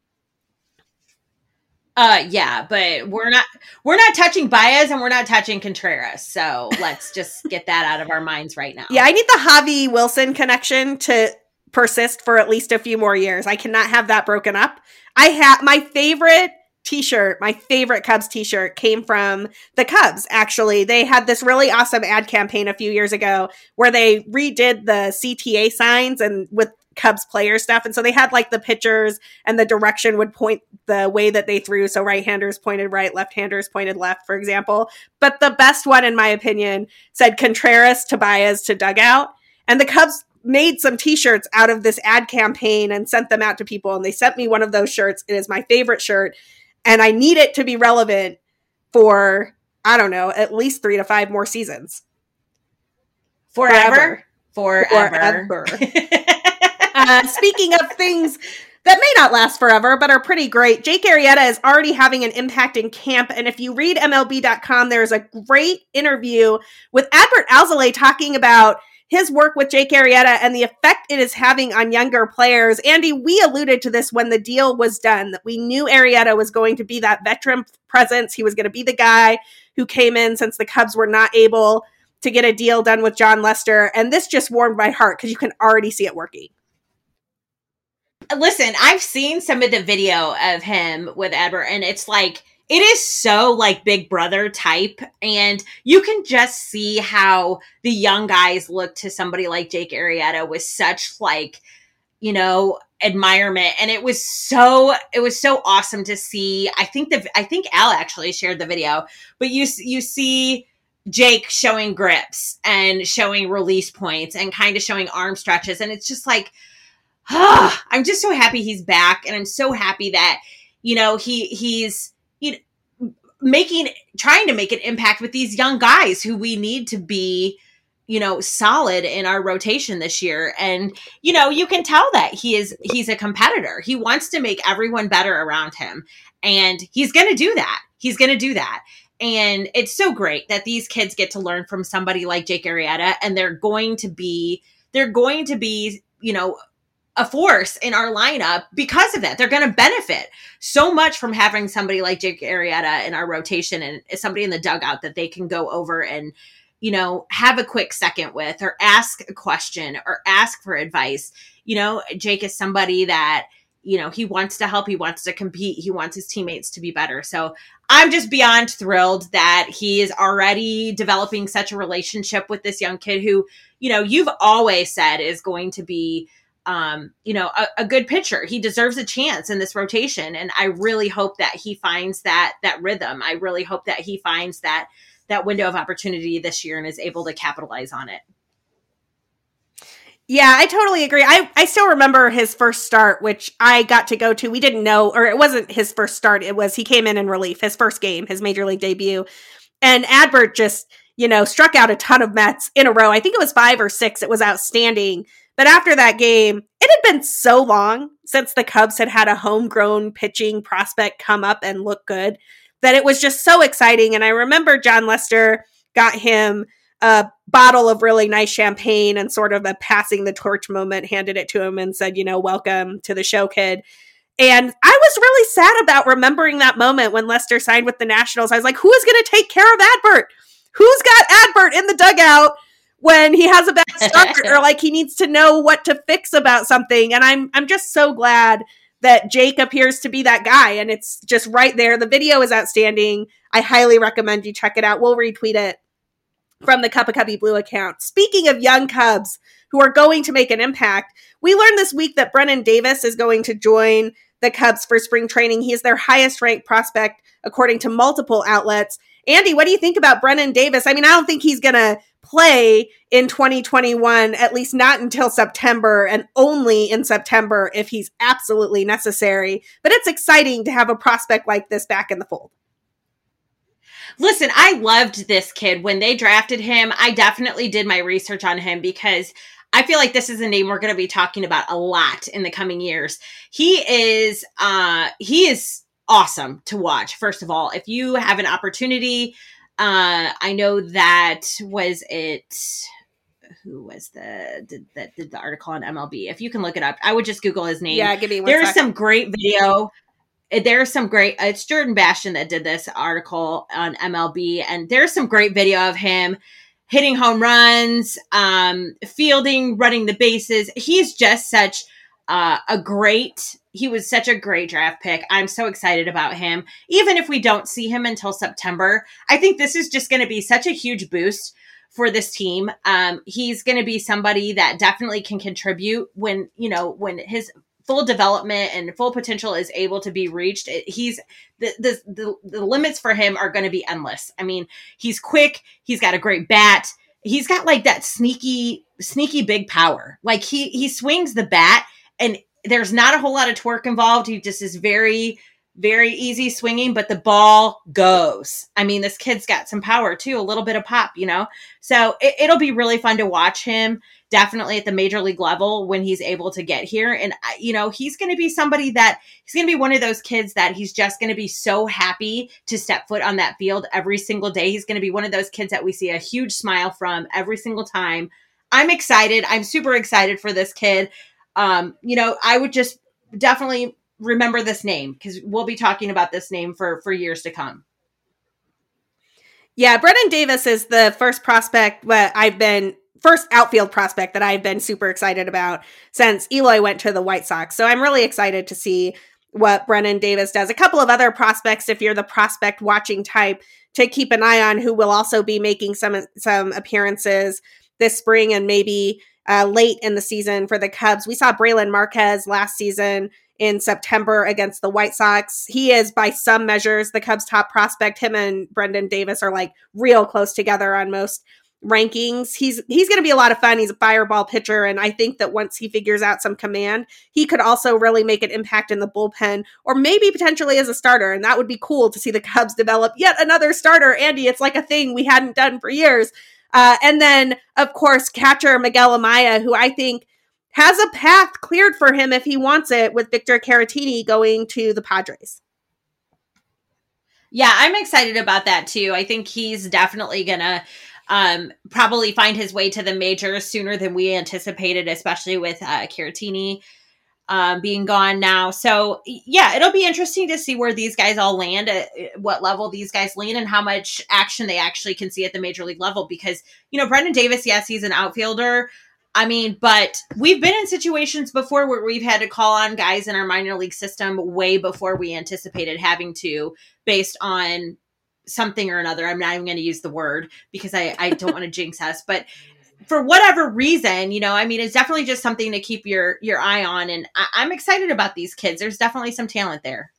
S2: Uh yeah, but we're not we're not touching Baez and we're not touching Contreras. So <laughs> let's just get that out of our minds right now.
S1: Yeah, I need the Javy Willson connection to persist for at least a few more years. I cannot have that broken up. I have my favorite t-shirt, my favorite Cubs t-shirt came from the Cubs actually. They had this really awesome ad campaign a few years ago where they redid the CTA signs and with Cubs player stuff. And so they had like the pitchers and the direction would point the way that they threw. So right handers pointed right, left handers pointed left, for example. But the best one, in my opinion, said Contreras to Baez to dugout. And the Cubs made some t-shirts out of this ad campaign and sent them out to people. And they sent me one of those shirts. It is my favorite shirt and I need it to be relevant for I don't know, at least three to five more seasons.
S2: Forever. Forever.
S1: Forever. <laughs> uh, speaking of things that may not last forever, but are pretty great. Jake Arrieta is already having an impact in camp. And if you read MLB.com, there's a great interview with Adbert Alzolay talking about his work with Jake Arrieta and the effect it is having on younger players. Andy, we alluded to this when the deal was done that we knew Arrieta was going to be that veteran presence. He was going to be the guy who came in since the Cubs were not able to get a deal done with Jon Lester. And this just warmed my heart because you can already see it working.
S2: Listen, I've seen some of the video of him with Adbert, and it's like it is so like big brother type and you can just see how the young guys look to somebody like jake arrieta with such like you know admirement and it was so it was so awesome to see. I think the i think al actually shared the video but you you see jake showing grips and showing release points and kind of showing arm stretches and it's just like <sighs> i'm just so happy he's back and i'm so happy that you know he he's you know, making trying to make an impact with these young guys who we need to be you know solid in our rotation this year. And you know you can tell that he is he's a competitor. He wants to make everyone better around him and he's going to do that. He's going to do that. And it's so great that these kids get to learn from somebody like Jake Arrieta and they're going to be they're going to be you know a force in our lineup because of that. They're going to benefit so much from having somebody like Jake Arrieta in our rotation and somebody in the dugout that they can go over and, you know, have a quick second with or ask a question or ask for advice. You know, Jake is somebody that, you know, he wants to help, he wants to compete, he wants his teammates to be better. So I'm just beyond thrilled that he is already developing such a relationship with this young kid who, you know, you've always said is going to be um, you know, a, a, good pitcher. He deserves a chance in this rotation, and I really hope that he finds that that rhythm. I really hope that he finds that that window of opportunity this year and is able to capitalize on it.
S1: Yeah, I totally agree. I, I still remember his first start, which I got to go to. We didn't know, or it wasn't his first start. It was he came in in relief, his first game, his major league debut. And Adbert just, you know, struck out a ton of Mets in a row. I think it was five or six. It was outstanding. But after that game, it had been so long since the Cubs had had a homegrown pitching prospect come up and look good that it was just so exciting. And I remember Jon Lester got him a bottle of really nice champagne and sort of a passing the torch moment, handed it to him and said, you know, welcome to the show, kid. And I was really sad about remembering that moment when Lester signed with the Nationals. I was like, who is going to take care of Adbert? Who's got Adbert in the dugout when he has a bad <laughs> start or like he needs to know what to fix about something. And I'm I'm just so glad that Jake appears to be that guy. And it's just right there. The video is outstanding. I highly recommend you check it out. We'll retweet it from the Cup of Cubby Blue account. Speaking of young Cubs who are going to make an impact, we learned this week that Brennen Davis is going to join the Cubs for spring training. He is their highest ranked prospect, according to multiple outlets. Andy, what do you think about Brennen Davis? I mean, I don't think he's going to play in 2021, at least not until September, and only in September if he's absolutely necessary. But it's exciting to have a prospect like this back in the fold.
S2: Listen, I loved this kid when they drafted him. I definitely did my research on him because I feel like this is a name we're going to be talking about a lot in the coming years. He is uh he is awesome to watch. First of all, if you have an opportunity, uh I know that was it who was the did that did the article on MLB. If you can look it up, I would just Google his name.
S1: Yeah, give me one
S2: There's some great video there's some great it's jordan bastian that did this article on mlb and there's some great video of him hitting home runs um fielding running the bases he's just such uh, a great he was such a great draft pick. I'm so excited about him. Even if we don't see him until september i think this is just going to be such a huge boost for this team. Um he's going to be somebody that definitely can contribute when you know when his full development and full potential is able to be reached. He's the, the the the limits for him are going to be endless. I mean he's quick he's got a great bat he's got like that sneaky sneaky big power. Like he he swings the bat and there's not a whole lot of torque involved he just is very very easy swinging but the ball goes i mean this kid's got some power too a little bit of pop you know so it, it'll be really fun to watch him definitely at the major league level when he's able to get here. And, you know, he's going to be somebody that he's going to be one of those kids that he's just going to be so happy to step foot on that field every single day. He's going to be one of those kids that we see a huge smile from every single time. I'm excited. I'm super excited for this kid. Um, you know, I would just definitely remember this name because we'll be talking about this name for for years to come.
S1: Yeah, Brennen Davis is the first prospect that I've been first outfield prospect that I've been super excited about since Eloy went to the White Sox. So I'm really excited to see what Brennen Davis does. A couple of other prospects, if you're the prospect watching type, to keep an eye on who will also be making some some appearances this spring and maybe uh, late in the season for the Cubs. We saw Brailyn Marquez last season in September against the White Sox. He is, by some measures, the Cubs' top prospect. Him and Brennen Davis are like real close together on most rankings. He's he's going to be a lot of fun. He's a fireball pitcher, and I think that once he figures out some command, he could also really make an impact in the bullpen, or maybe potentially as a starter. And that would be cool to see the Cubs develop yet another starter. Andy, it's like a thing we hadn't done for years. Uh, and then, of course, catcher Miguel Amaya, who I think has a path cleared for him if he wants it, with Victor Caratini going to the Padres.
S2: Yeah, I'm excited about that too. I think he's definitely gonna um, probably find his way to the majors sooner than we anticipated, especially with uh, Caratini um, being gone now. So yeah, it'll be interesting to see where these guys all land, at what level these guys land, and how much action they actually can see at the major league level. Because you know, Brennen Davis, yes, he's an outfielder. I mean, but we've been in situations before where we've had to call on guys in our minor league system way before we anticipated having to, based on something or another. I'm not even going to use the word because I, I don't want to <laughs> jinx us, but for whatever reason, you know, I mean, it's definitely just something to keep your your eye on, and I, I'm excited about these kids. There's definitely some talent there.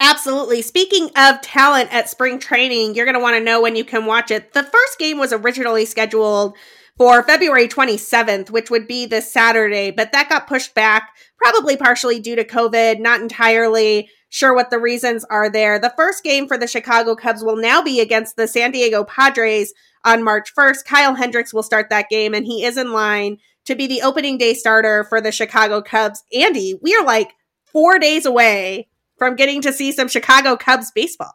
S1: Absolutely. Speaking of talent at spring training, you're going to want to know when you can watch it. The first game was originally scheduled for February 27th, which would be this Saturday, but that got pushed back, probably partially due to COVID, not entirely sure what the reasons are there. The first game for the Chicago Cubs will now be against the San Diego Padres on March 1st. Kyle Hendricks will start that game, and he is in line to be the opening day starter for the Chicago Cubs. Andy, we are like four days away from getting to see some Chicago Cubs baseball.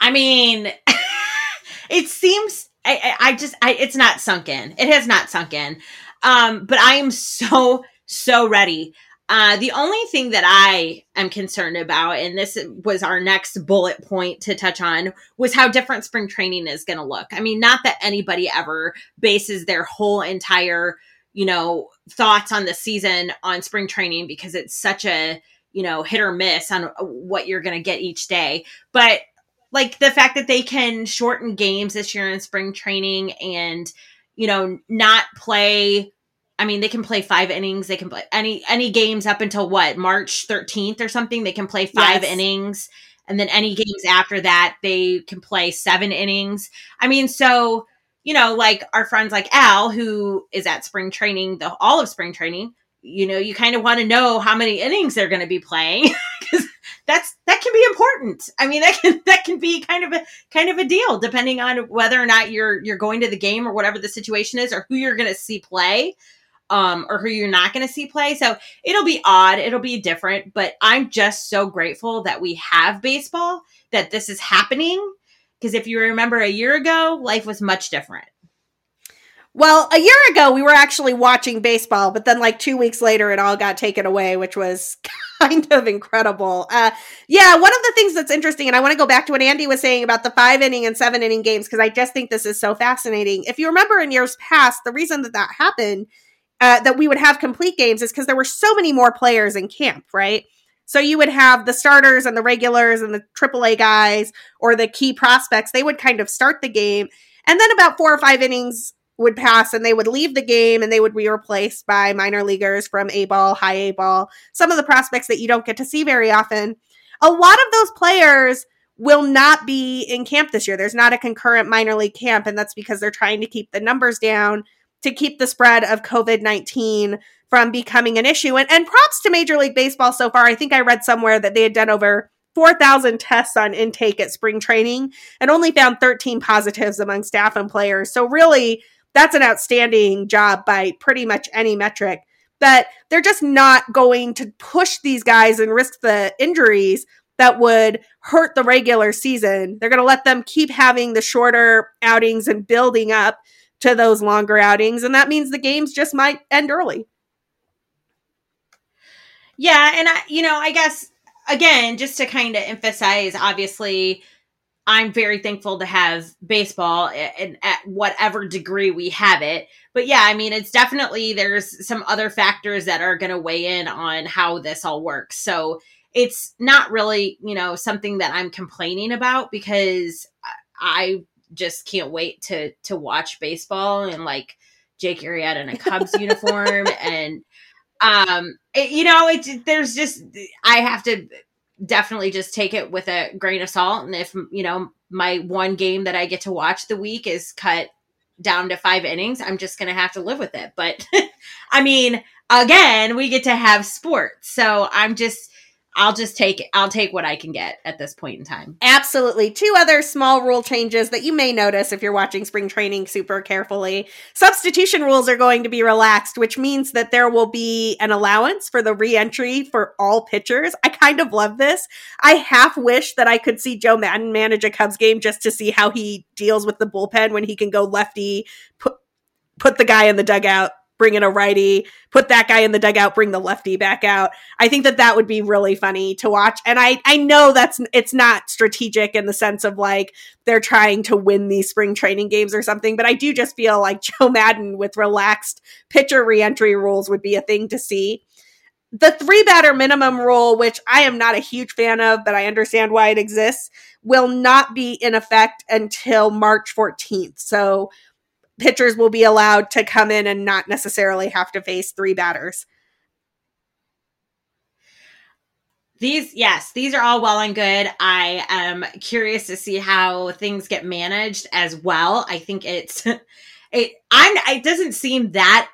S2: I mean, <laughs> it seems I, I just I, it's not sunk in. It has not sunk in. Um, but I am so so ready. Uh, the only thing that I am concerned about, and this was our next bullet point to touch on, was how different spring training is going to look. I mean, not that anybody ever bases their whole entire you know, thoughts on the season on spring training because it's such a, you know, hit or miss on what you're going to get each day. But like the fact that they can shorten games this year in spring training and, you know, not play I mean, they can play five innings. They can play any any games up until what March 13th or something. They can play five yes. innings, and then any games after that, they can play seven innings. I mean, so you know, like our friends like Al, who is at spring training, the all of spring training, you know, you kind of want to know how many innings they're going to be playing <laughs> because that's that can be important. I mean, that can that can be kind of a kind of a deal depending on whether or not you're you're going to the game or whatever the situation is or who you're going to see play. Um, or who you're not going to see play. So it'll be odd. It'll be different, but I'm just so grateful that we have baseball, that this is happening, because if you remember a year ago, life was much different.
S1: Well, a year ago, we were actually watching baseball, but then like two weeks later, it all got taken away, which was <laughs> kind of incredible. Uh, yeah, one of the things that's interesting, and I want to go back to what Andy was saying about the five inning and seven inning games, because I just think this is so fascinating. If you remember in years past, the reason that that happened, uh, that we would have complete games, is because there were so many more players in camp, right? So you would have the starters and the regulars and the AAA guys or the key prospects. They would kind of start the game. And then about four or five innings would pass and they would leave the game and they would be replaced by minor leaguers from A ball, high A ball, some of the prospects that you don't get to see very often. A lot of those players will not be in camp this year. There's not a concurrent minor league camp, and that's because they're trying to keep the numbers down to keep the spread of COVID 19 from becoming an issue. And, and props to Major League Baseball so far. I think I read somewhere that they had done over 4,000 tests on intake at spring training and only found 13 positives among staff and players. So, really, that's an outstanding job by pretty much any metric. That they're just not going to push these guys and risk the injuries that would hurt the regular season. They're going to let them keep having the shorter outings and building up to those longer outings. And that means the games just might end early.
S2: Yeah, and I, you know, I guess again, just to kind of emphasize, obviously, I'm very thankful to have baseball and at whatever degree we have it. But yeah, I mean, it's definitely there's some other factors that are going to weigh in on how this all works. So it's not really, you know, something that I'm complaining about because I just can't wait to to watch baseball and like Jake Arrieta in a <laughs> Cubs uniform and um it, you know it there's just i have to definitely just take it with a grain of salt. And if you know my one game that i get to watch the week is cut down to five innings i'm just gonna have to live with it. But <laughs> i mean again we get to have sports. So i'm just I'll just take it. I'll take what I can get at this point in time.
S1: Absolutely. Two other small rule changes that you may notice if you're watching spring training super carefully. Substitution rules are going to be relaxed, which means that there will be an allowance for the reentry for all pitchers. I kind of love this. I half wish that I could see Joe Maddon manage a Cubs game just to see how he deals with the bullpen when he can go lefty, put put the guy in the dugout bring in a righty, put that guy in the dugout, bring the lefty back out. I think that that would be really funny to watch. And I I know that's it's not strategic in the sense of like they're trying to win these spring training games or something, but I do just feel like <laughs> Joe Maddon with relaxed pitcher reentry rules would be a thing to see. The three batter minimum rule, which I am not a huge fan of, but I understand why it exists, will not be in effect until March 14th. So pitchers will be allowed to come in and not necessarily have to face three batters.
S2: These, yes, these are all well and good. I am curious to see how things get managed as well. I think it's <laughs> it. I'm. It doesn't seem that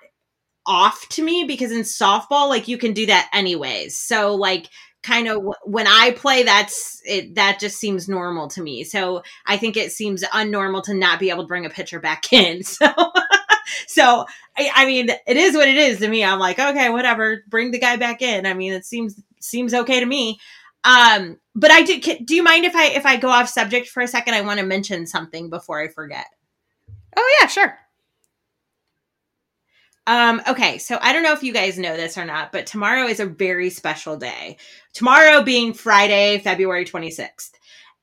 S2: off to me because in softball, like you can do that anyways. So like kind of when I play, that's it. That just seems normal to me. So I think it seems unnormal to not be able to bring a pitcher back <laughs> in. So, so I, I, mean, it is what it is to me. I'm like, okay, whatever, bring the guy back in. I mean, it seems seems okay to me. Um, but I do. Do you mind if I if I go off subject for a second? I want to mention something before I forget.
S1: Oh yeah, sure.
S2: Um, okay, so I don't know if you guys know this or not, but tomorrow is a very special day. Tomorrow being Friday, February 26th.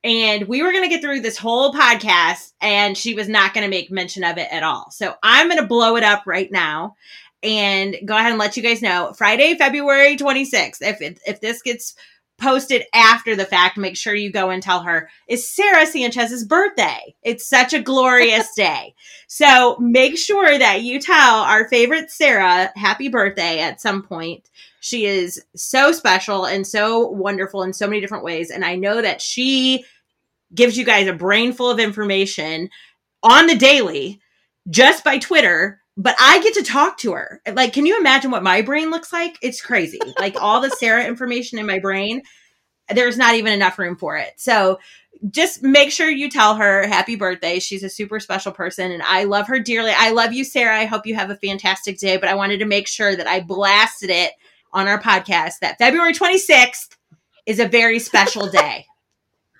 S2: And we were going to get through this whole podcast, and she was not going to make mention of it at all. So I'm going to blow it up right now. and go ahead and let you guys know. Friday, February 26th. If it, if this gets posted after the fact, make sure you go and tell her it's Sarah Sanchez's birthday. It's such a glorious <laughs> day. So make sure that you tell our favorite Sarah happy birthday at some point. She is so special and so wonderful in so many different ways. And I know that she gives you guys a brain full of information on the daily just by Twitter. But I get to talk to her. Like, can you imagine what my brain looks like? It's crazy. Like all the Sarah information in my brain, there's not even enough room for it. So just make sure you tell her happy birthday. She's a super special person and I love her dearly. I love you, Sarah. I hope you have a fantastic day. But I wanted to make sure that I blasted it on our podcast that February 26th is a very special day.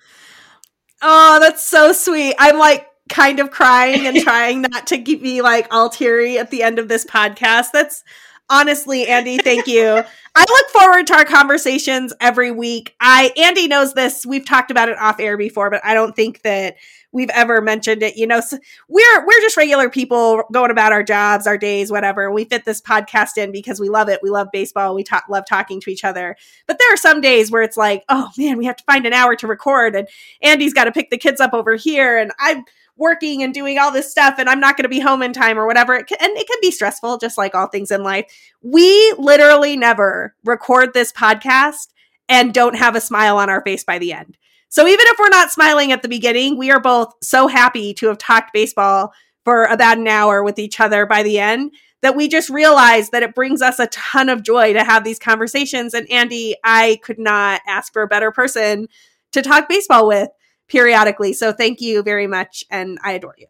S2: <laughs>
S1: oh, that's so sweet. I'm like kind of crying and <laughs> trying not to be like all teary at the end of this podcast. That's honestly, Andy, thank you. I look forward to our conversations every week. I Andy knows this. We've talked about it off air before, but I don't think that we've ever mentioned it. You know, so we're we're just regular people going about our jobs, our days, whatever. We fit this podcast in because we love it. We love baseball. We talk, love talking to each other. But there are some days where it's like, oh man, we have to find an hour to record, and Andy's got to pick the kids up over here, and I'm working and doing all this stuff and I'm not going to be home in time or whatever. It can, and it can be stressful, just like all things in life. We literally never record this podcast and don't have a smile on our face by the end. So even if we're not smiling at the beginning, we are both so happy to have talked baseball for about an hour with each other by the end that we just realize that it brings us a ton of joy to have these conversations. And Andy, I could not ask for a better person to talk baseball with periodically. So thank you very much. And I adore you.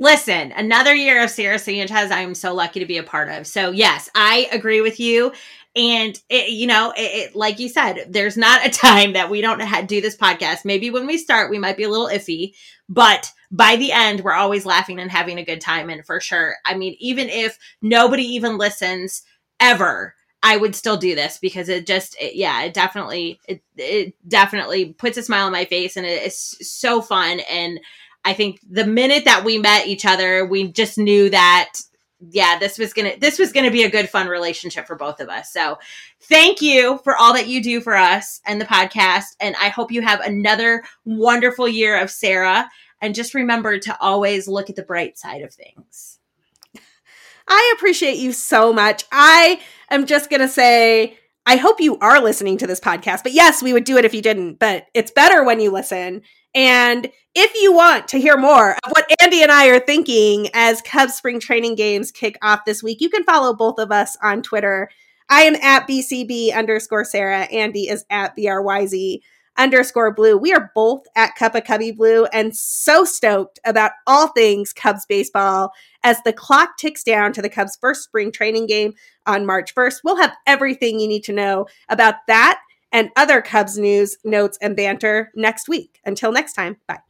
S2: Listen, another year of Sarah Sanchez, I am so lucky to be a part of. So, yes, I agree with you. And, it, you know, it, it, like you said, there's not a <laughs> time that we don't do this podcast. Maybe when we start, we might be a little iffy, but by the end, we're always laughing and having a good time. And for sure, I mean, even if nobody even listens ever, I would still do this because it just, it, yeah, it definitely, it, it definitely puts a smile on my face and it is so fun. And I think the minute that we met each other, we just knew that, yeah, this was gonna, this was gonna be a good, fun relationship for both of us. So thank you for all that you do for us and the podcast. And I hope you have another wonderful year of Sarah. And just remember to always look at the bright side of things.
S1: I appreciate you so much. I am just going to say, I hope you are listening to this podcast. But yes, we would do it if you didn't, but it's better when you listen. And if you want to hear more of what Andy and I are thinking as Cubs spring training games kick off this week, you can follow both of us on Twitter. I am at BCB underscore Sarah. Andy is at BRYZ underscore blue. We are both at Cup of Cubby Blue and so stoked about all things Cubs baseball as the clock ticks down to the Cubs' first spring training game on March 1st. We'll have everything you need to know about that and other Cubs news, notes, and banter next week. Until next time, bye.